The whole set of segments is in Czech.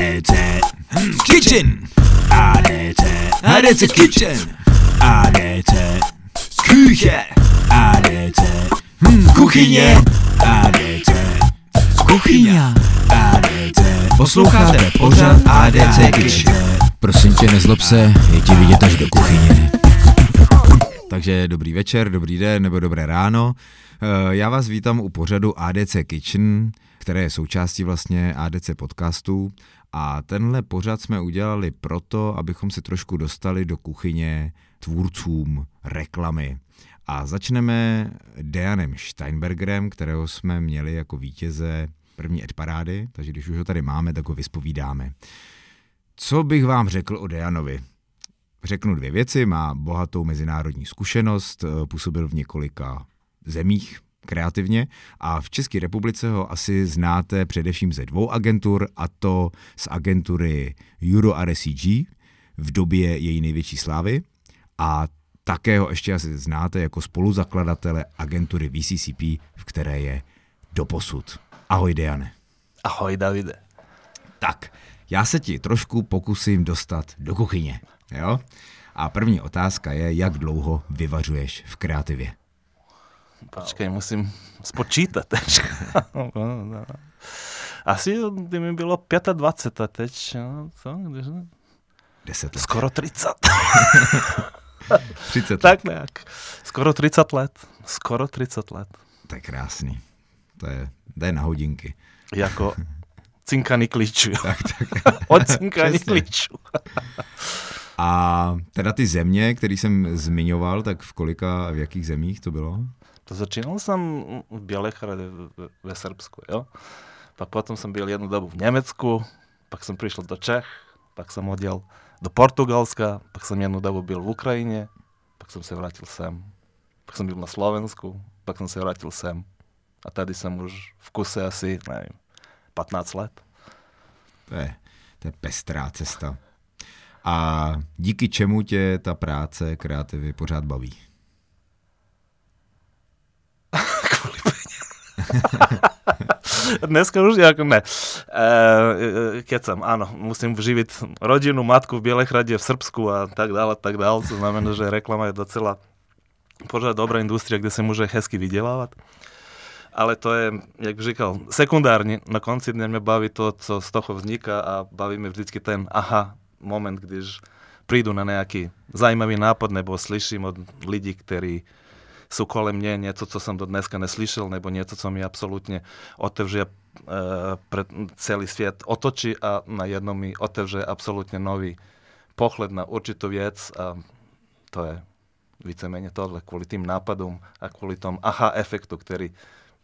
ADC Kitchen. ADC ADC Kitchen. ADC Küche. ADC hm, Kuchyně. ADC Kuchyně. ADC Posloucháte pořád ADC Kitchen. Prosím tě, nezlob se, je ti vidět až do kuchyně. Takže dobrý večer, dobrý den nebo dobré ráno. Eh, Já vás vítám u pořadu ADC Kitchen, které je součástí vlastně ADC podcastu a tenhle pořad jsme udělali proto, abychom se trošku dostali do kuchyně tvůrcům reklamy. A začneme Dejanem Steinbergerem, kterého jsme měli jako vítěze první parády, takže když už ho tady máme, tak ho vyspovídáme. Co bych vám řekl o Dejanovi? Řeknu dvě věci, má bohatou mezinárodní zkušenost, působil v několika zemích kreativně a v České republice ho asi znáte především ze dvou agentur a to z agentury Euro RSCG v době její největší slávy a také ho ještě asi znáte jako spoluzakladatele agentury VCCP, v které je doposud. Ahoj Diane. Ahoj Davide. Tak, já se ti trošku pokusím dostat do kuchyně, jo? A první otázka je, jak dlouho vyvařuješ v kreativě? Počkej, musím spočítat teď. Asi by mi bylo 25 a teď, no, co, když ne? 10 let. Skoro 30. 30 let. tak nějak. Skoro 30 let. Skoro 30 let. To je krásný. To je, to je na hodinky. Jako cinkaný klíčů. Tak, tak. Od cinkaný klíčů. A teda ty země, které jsem zmiňoval, tak v kolika, v jakých zemích to bylo? To začínal jsem v Bělehrade ve, Srbsku, jo. Pak potom jsem byl jednu dobu v Německu, pak jsem přišel do Čech, pak jsem odjel do Portugalska, pak jsem jednu dobu byl v Ukrajině, pak jsem se vrátil sem. Pak jsem byl na Slovensku, pak jsem se vrátil sem. A tady jsem už v kuse asi, nevím, 15 let. To je, to je pestrá cesta. A díky čemu tě ta práce kreativy pořád baví? Kvůli peněz. Dneska už jako ne. E, kecam, áno, musím vživit rodinu, matku v Bělehrade, v Srbsku a tak dále, tak dále. To znamená, že reklama je docela pořád dobrá industria, kde se může hezky vydělávat. Ale to je, jak bych říkal, sekundárně. Na konci dne mě baví to, co z toho vzniká a baví mě vždycky ten aha moment, když prídu na nějaký zajímavý nápad nebo slyším od lidí, kteří jsou kolem mě něco, co jsem do dneska neslyšel, nebo něco, co mi absolutně otevře uh, pre celý svět otočí a na jednom mi otevře absolutně nový pohled na určitou věc a to je víceméně tohle, kvůli tým nápadům a kvůli tomu aha efektu, který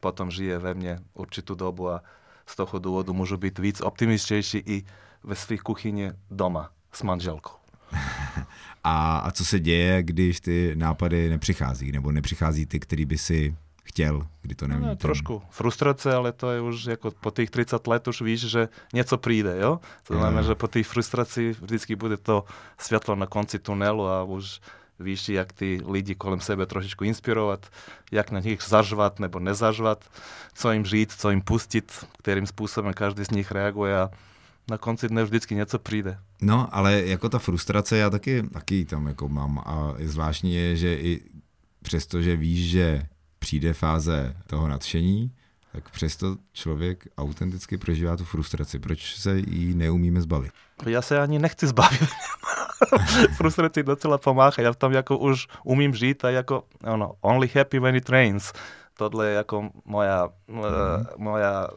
potom žije ve mně určitou dobu a z toho důvodu můžu být víc optimističtější i ve svých kuchyni doma s manželkou. A, a co se děje, když ty nápady nepřichází, nebo nepřichází ty, který by si chtěl, kdy to není No, trošku frustrace, ale to je už jako po těch 30 let už víš, že něco přijde, jo? To znamená, že po té frustraci vždycky bude to světlo na konci tunelu a už víš, jak ty lidi kolem sebe trošičku inspirovat, jak na nich zažvat nebo nezažvat, co jim říct, co jim pustit, kterým způsobem každý z nich reaguje a na konci dne vždycky něco přijde. No, ale jako ta frustrace, já taky, taky tam jako mám a zvláštní je, že i přesto, že víš, že přijde fáze toho nadšení, tak přesto člověk autenticky prožívá tu frustraci. Proč se jí neumíme zbavit? Já se ani nechci zbavit. Frustraci docela pomáhá. Já tam jako už umím žít a jako ono, only happy when it rains. Tohle je jako moja, mm. uh, moja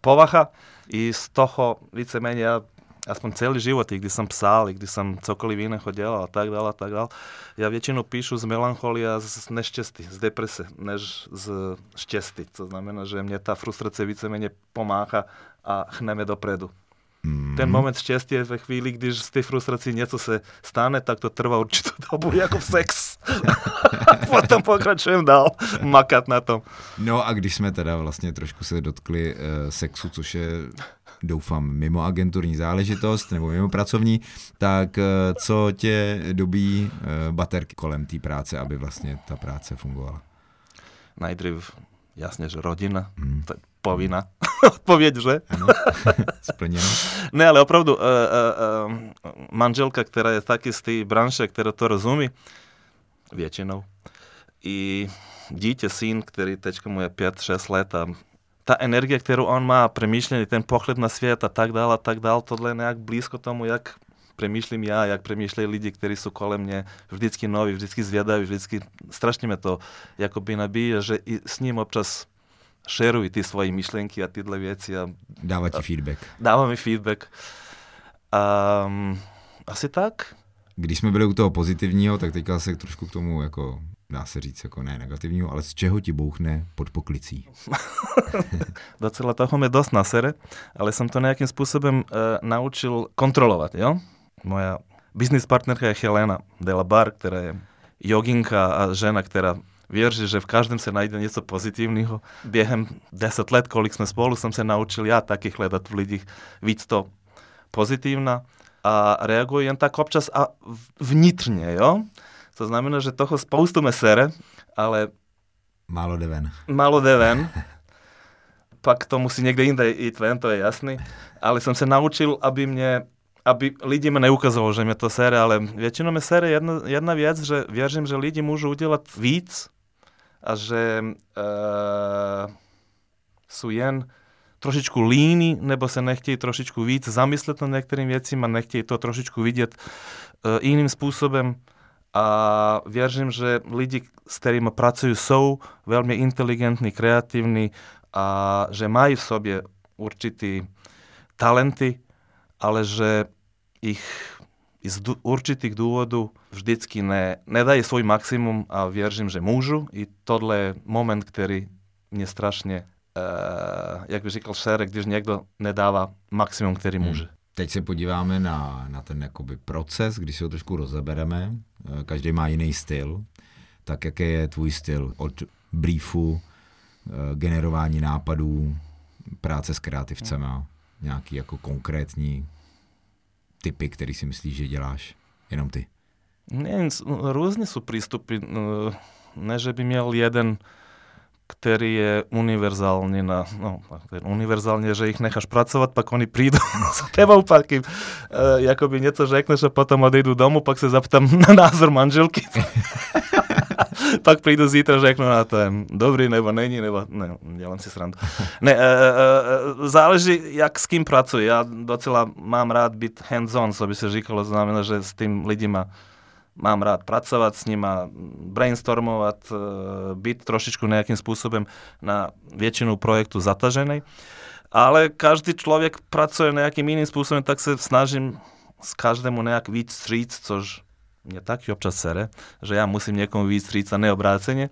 povaha i z toho víceméně já aspoň celý život, i když jsem psal, i když jsem cokoliv jiného dělal a tak dále, a tak dále, já většinou píšu z melancholie a z neštěstí, z deprese, než z štěstí. To znamená, že mě ta frustrace víceméně pomáhá a hneme dopredu. Mm. Ten moment štěstí je ve chvíli, když z té frustrací něco se stane, tak to trvá určitou dobu, jako v sex. Potom pokračujem dál makat na tom. No a když jsme teda vlastně trošku se dotkli uh, sexu, což je doufám mimo agenturní záležitost nebo mimo pracovní, tak uh, co tě dobí uh, baterky kolem té práce, aby vlastně ta práce fungovala? Najdřív, jasně, že rodina, Mm. to je povinná odpověď, že? Ano, splněno. Ne, ale opravdu, uh, uh, uh, manželka, která je taky z té branže, která to rozumí, většinou, i dítě, syn, který teďka mu je 5-6 let a ta energie, kterou on má, přemýšlení, ten pohled na svět a tak dále, a tak dále, tohle je nějak blízko tomu, jak přemýšlím já, jak přemýšlejí lidi, kteří jsou kolem mě, vždycky noví, vždycky zvědaví, vždycky strašně mě to jakoby nabíje, že i s ním občas šeruj ty svoje myšlenky a tyhle věci. A, Dává ti feedback. Dává mi feedback. Um, asi tak. Když jsme byli u toho pozitivního, tak teďka se trošku k tomu jako dá se říct jako ne negativního, ale z čeho ti bouchne pod poklicí? Docela toho mi dost nasere, ale jsem to nějakým způsobem uh, naučil kontrolovat, jo? Moja business partnerka je Helena Delabar, která je joginka a žena, která věří, že v každém se najde něco pozitivního. Během deset let, kolik jsme spolu, jsem se naučil já taky hledat v lidích víc to pozitivna a reaguji jen tak občas a vnitřně, jo? To znamená, že toho spoustu me sere, ale... Málo jde ven. Málo jde ven. Pak to musí někde jinde jít ven, to je jasný. Ale jsem se naučil, aby mě aby lidi mi neukazovali, že mě to sere, ale většinou mi sere jedna, jedna věc, že věřím, že lidi můžou udělat víc a že uh, jsou jen trošičku líní, nebo se nechtějí trošičku víc zamyslet nad některým věcím a nechtějí to trošičku vidět uh, jiným způsobem. A věřím, že lidi, s kterými pracují, jsou velmi inteligentní, kreativní a že mají v sobě určitý talenty, ale že ich z určitých důvodů vždycky ne, nedají svůj maximum a věřím, že můžu. I tohle je moment, který mě strašně, jak by říkal Šere, když někdo nedává maximum, který může. Hmm. Teď se podíváme na, na ten jakoby proces, když si ho trošku rozebereme. Eh, každý má jiný styl. Tak jaký je tvůj styl od briefu, eh, generování nápadů, práce s kreativcema, nějaký jako konkrétní typy, který si myslíš, že děláš? Jenom ty. Ne, různě jsou přístupy. Ne, že by měl jeden který je univerzální na, no, univerzálně, že ich necháš pracovat, pak oni přijdou za tebou, pak jim uh, jakoby něco řekneš a potom odejdu domů, pak se zaptám na názor manželky. pak přijdu zítra, řeknu na to, dobrý nebo není, nebo ne, dělám si srandu. Ne, uh, uh, záleží, jak s kým pracuji. Já docela mám rád být hands-on, co by se říkalo, znamená, že s tím lidima mám rád pracovat s nima, brainstormovat, být trošičku nejakým spôsobem na většinu projektu zatažený. Ale každý člověk pracuje nejakým iným způsobem, tak se snažím s každému nejak víc stříc, což mě taky občas sere, že já musím někomu víc stříc a neobráceně,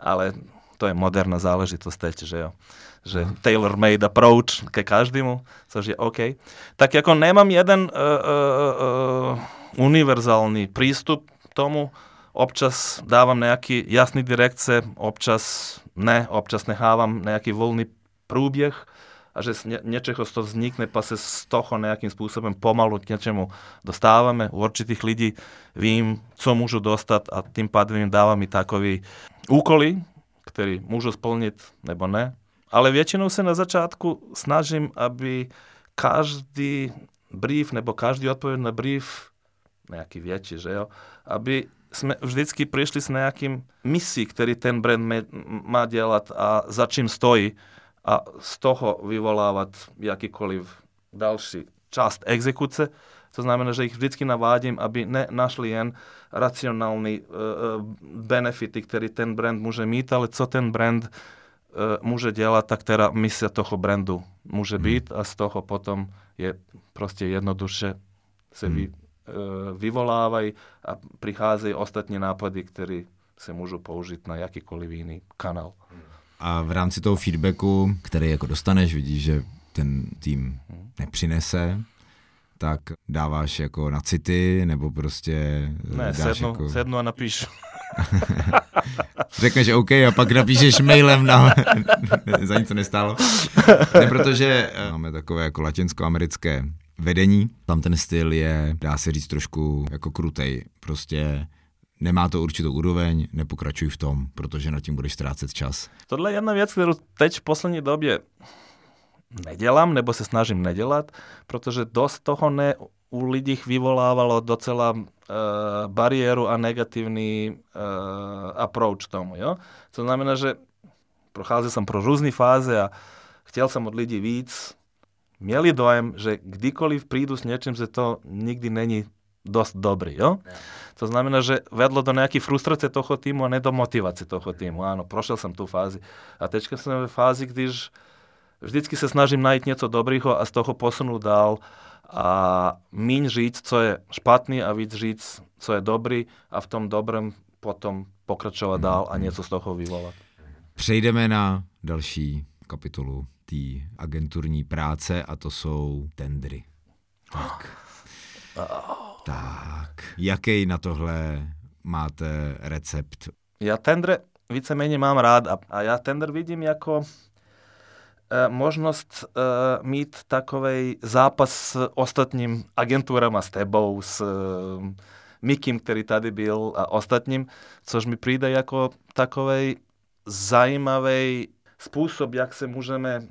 ale to je moderná záležitost teď, že jo že tailor-made approach ke každému, což je OK. Tak jako nemám jeden uh, uh, uh, univerzální přístup tomu, občas dávám nějaký jasný direkce, občas ne, občas nechávám nějaký volný průběh a že z něčeho z toho vznikne, pa se z toho nějakým způsobem pomalu k něčemu dostáváme. U určitých lidí vím, co můžu dostat a tím pádem jim dávám i takový úkoly, který můžu splnit nebo ne. Ale většinou se na začátku snažím, aby každý brief nebo každý odpověď na brief nejaký větší, že jo, aby jsme vždycky přišli s nějakým misí, který ten brand má dělat a za čím stojí a z toho vyvolávat jakýkoliv další část exekuce. To znamená, že ich vždycky navádím, aby ne našli jen racionální uh, benefity, který ten brand může mít, ale co ten brand může dělat, tak teda mise toho brandu může hmm. být a z toho potom je prostě jednoduše se hmm. vy, E, vyvolávají a přicházejí ostatní nápady, které se můžou použít na jakýkoliv jiný kanál. A v rámci toho feedbacku, který jako dostaneš, vidíš, že ten tým nepřinese, tak dáváš jako na city, nebo prostě ne, dáš sednu, jako... sednu a napíšu. Řekneš OK a pak napíšeš mailem na... za nic nestálo. Ne, protože e, máme takové jako latinskoamerické vedení. Tam ten styl je, dá se říct, trošku jako krutej. Prostě nemá to určitou úroveň, nepokračuj v tom, protože nad tím budeš ztrácet čas. Tohle je jedna věc, kterou teď v poslední době nedělám, nebo se snažím nedělat, protože dost toho ne u lidí vyvolávalo docela uh, bariéru a negatívny uh, approach tomu. Jo? To znamená, že procházel som pro různé fáze a chtěl som od lidí víc. Měli dojem, že kdykoliv prídu s něčím, že to nikdy není dost dobrý. Jo? To znamená, že vedlo do nejakej frustrace toho týmu a ne do motivace toho týmu. Áno, prošel som tú fázi. A teďka som v fázi, když vždycky sa snažím najít něco dobrýho a z toho posunúť dál a míň říct, co je špatný a víc říct, co je dobrý a v tom dobrém potom pokračovat dál a něco z toho vyvolat. Přejdeme na další kapitolu té agenturní práce a to jsou tendry. Tak. Tak. Jaký na tohle máte recept? Já tendre víceméně mám rád a, a já tender vidím jako možnost e, mít takový zápas s ostatním agentúrama, s tebou, s e, Mikim, který tady byl a ostatním, což mi přijde jako takový zajímavý způsob, jak se můžeme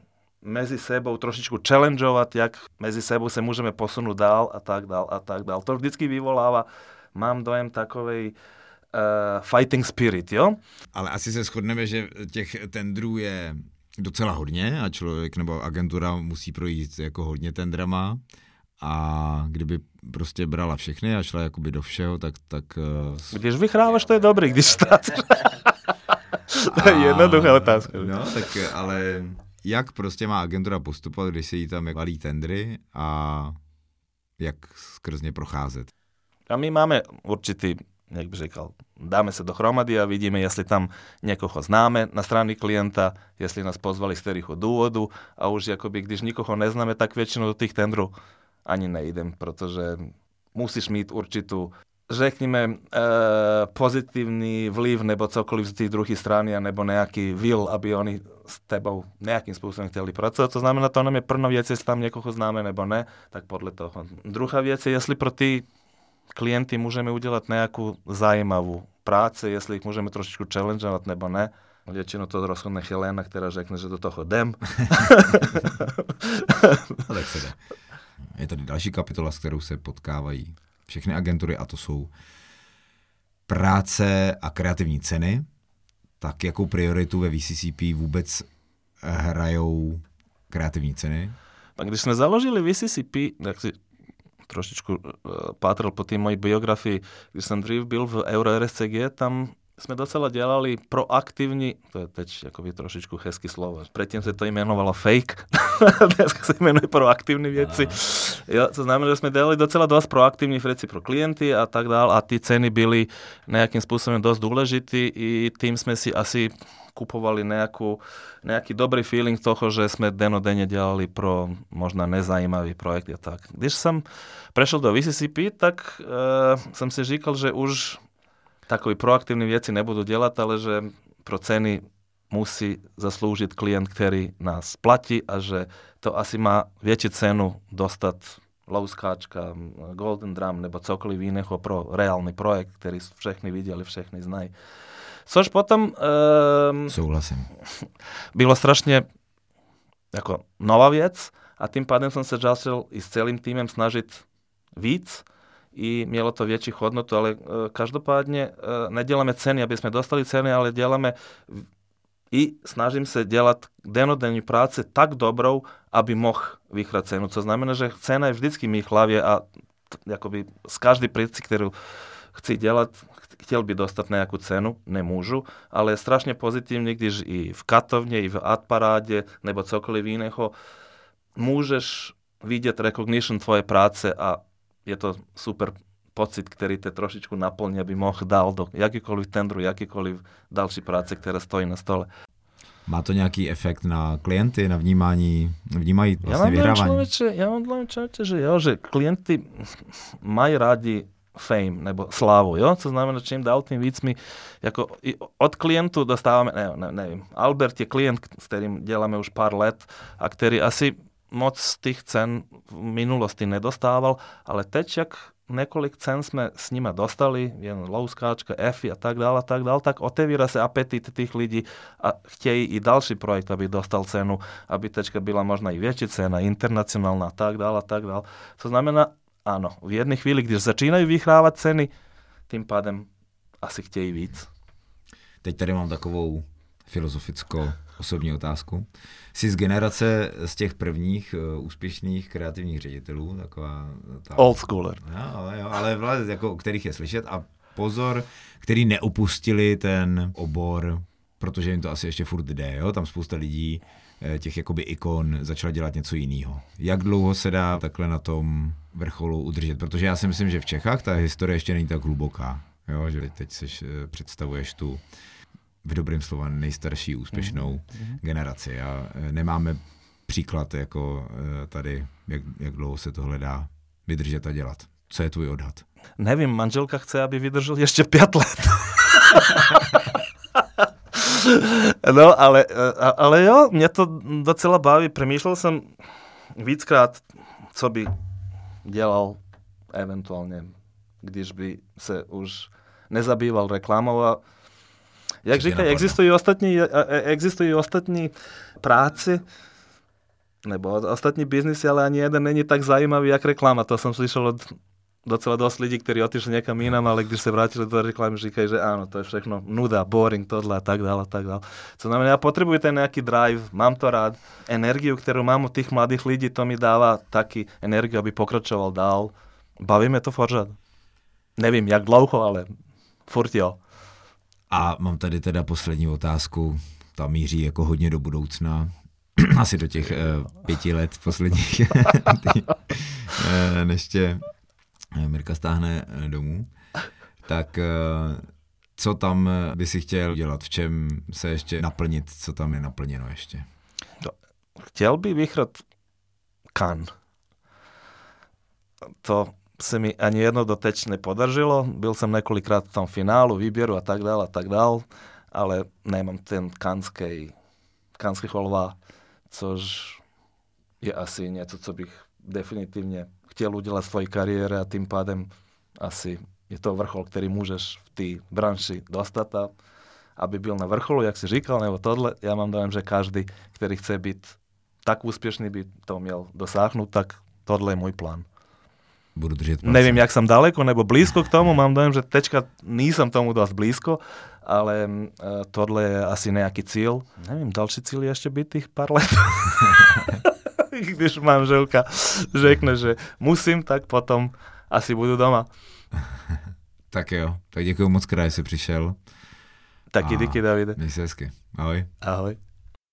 mezi sebou trošičku challengeovat, jak mezi sebou se můžeme posunout dál a tak dál a tak dál. To vždycky vyvolává, mám dojem takovej uh, fighting spirit, jo? Ale asi se shodneme, že těch tendrů je docela hodně a člověk nebo agentura musí projít jako hodně tendrama a kdyby prostě brala všechny a šla jakoby do všeho, tak... tak uh, když vyhráváš, to je dobrý, když ztrácíš. to je jednoduchá otázka. No, tak ale jak prostě má agentura postupovat, když se jí tam valí tendry a jak skrz ně procházet? A my máme určitý, jak bych řekl, dáme se dohromady a vidíme, jestli tam někoho známe na strany klienta, jestli nás pozvali z kterého důvodu a už jakoby, když nikoho neznáme, tak většinou do těch tendrů ani nejdem, protože musíš mít určitou řekněme, e, pozitívny vliv nebo cokoliv z té druhé strany, nebo nejaký vil, aby oni s tebou nejakým spôsobom chtěli pracovat. To znamená, to nám je prvná věc, jestli tam někoho známe nebo ne, tak podle toho. Druhá věc je, jestli pro ty klienty můžeme udělat nějakou zajímavou práci, jestli ich můžeme trošičku challengeovat nebo ne. Většinou to rozhodne Helena, která řekne, že do toho jdem. no, tak se jde. Je tady další kapitola, s kterou se potkávají všechny agentury a to jsou práce a kreativní ceny, tak jakou prioritu ve VCCP vůbec hrajou kreativní ceny? Tak když jsme založili VCCP, tak si trošičku uh, pátril po té mojí biografii, když jsem dřív byl v Euro RSCG, tam jsme docela dělali proaktivní, to je teď jakoby trošičku hezky slovo, předtím se to jmenovalo fake, dneska se jmenuje proaktivní věci. Jo, to znamená, že jsme dělali docela dost proaktivních věcí pro klienty a tak dále a ty ceny byly nějakým způsobem dost důležitý i tím jsme si asi kupovali nejakú, nejaký dobrý feeling toho, že sme denodenne dělali pro možná nezajímavý projekt a tak. Když jsem prešel do VCCP, tak uh, jsem si říkal, že už takový proaktívny věci nebudú dělat, ale že pro ceny musí zaslúžiť klient, ktorý nás platí a že to asi má větší cenu dostat louskáčka, Golden Drum nebo cokoliv jiného pro reálny projekt, který všechny viděli, všechny znají. Což potom... Um, Souhlasím. Bylo strašně jako nová věc a tým pádem som sa začal i s celým týmem snažiť víc i mělo to větší hodnotu, ale uh, každopádně uh, neděláme ceny, aby jsme dostali ceny, ale děláme i snažím se dělat denodenní práce tak dobrou, aby mohl vyhrát cenu. Co znamená, že cena je vždycky v hlavě a jakoby z každé práci, kterou chci dělat, chtěl by dostat nějakou cenu, nemůžu, ale je strašně pozitivní, když i v katovně, i v adparádě nebo cokoliv jiného můžeš vidět recognition tvoje práce a je to super pocit, který te trošičku naplní, aby mohl dál do jakýkoliv tendru, jakýkoliv další práce, která stojí na stole. Má to nějaký efekt na klienty, na vnímání, vnímají vlastně já vyhrávání? Člověče, já mám dojem člověče, že jo, že klienty mají rádi fame nebo slávu, jo? Co znamená, čím dál tím víc mi jako od klientu dostáváme, ne, ne, nevím, Albert je klient, s kterým děláme už pár let a který asi moc z těch cen v minulosti nedostával, ale teď, jak nekolik cen sme s nima dostali, jen louskáčka, EFI a tak dále, a tak dále, tak otevíra se apetit tých lidí a chtějí i další projekt, aby dostal cenu, aby tečka byla možná i větší cena, internacionálna a tak dále, a tak dále. To znamená, áno, v jednej chvíli, když začínají vyhrávať ceny, tým pádem asi chtějí víc. Teď tady mám takovou filozofickou osobní otázku. Jsi z generace z těch prvních uh, úspěšných kreativních ředitelů, taková... Ta... Old schooler. No, ale, jo, ale vlastně, jako, kterých je slyšet a pozor, který neopustili ten obor, protože jim to asi ještě furt jde, jo? tam spousta lidí eh, těch jakoby ikon začala dělat něco jiného. Jak dlouho se dá takhle na tom vrcholu udržet? Protože já si myslím, že v Čechách ta historie ještě není tak hluboká, jo? že teď si eh, představuješ tu v dobrým slova nejstarší úspěšnou mm-hmm. generaci a e, nemáme příklad jako e, tady, jak, jak dlouho se tohle dá vydržet a dělat. Co je tvůj odhad? Nevím, manželka chce, aby vydržel ještě pět let. no, ale, e, ale jo, mě to docela baví. Přemýšlel jsem víckrát, co by dělal eventuálně, když by se už nezabýval reklamou a Jak říkají, existují ostatní, e, e, existují ostatní práci, nebo ostatní biznisy, ale ani jeden není tak zajímavý, jak reklama. To jsem slyšel od docela dost lidí, kteří otišli někam jinam, ale když se vrátili do reklamy, říkají, že ano, to je všechno nuda, boring, tohle a tak dále, a tak dále. Co znamená, já potřebuji ten nějaký drive, mám to rád, energiu, kterou mám od těch mladých lidí, to mi dává taky energiu, aby pokračoval dál. Bavíme to pořád. Nevím, jak dlouho, ale furt jo. A mám tady teda poslední otázku, ta míří jako hodně do budoucna, asi do těch uh, pěti let posledních, uh, než tě uh, Mirka stáhne domů. Tak co tam by si chtěl dělat? V čem se ještě naplnit? Co tam je naplněno ještě? No, chtěl by vyhrát kan. To se mi ani jedno doteč nepodařilo. Byl jsem několikrát v tom finálu, výběru a tak dále a tak dále, ale nemám ten kanský, kanský cholva, což je asi něco, co bych definitivně chtěl udělat v tvojej kariére a tím pádem asi je to vrchol, který můžeš v té branži dostat a aby byl na vrcholu, jak si říkal, nebo tohle, já mám dojem, že každý, který chce být tak úspěšný, by to měl dosáhnout, tak tohle je můj plán budu držet palce. Nevím, jak jsem daleko nebo blízko k tomu, mám dojem, že tečka nejsem tomu dost blízko, ale uh, tohle je asi nějaký cíl. Nevím, další cíl je ještě být těch pár let. Když manželka řekne, že musím, tak potom asi budu doma. tak jo, tak děkuji moc krát, že jsi přišel. Taky díky, Davide. Měj se hezky. Ahoj. Ahoj.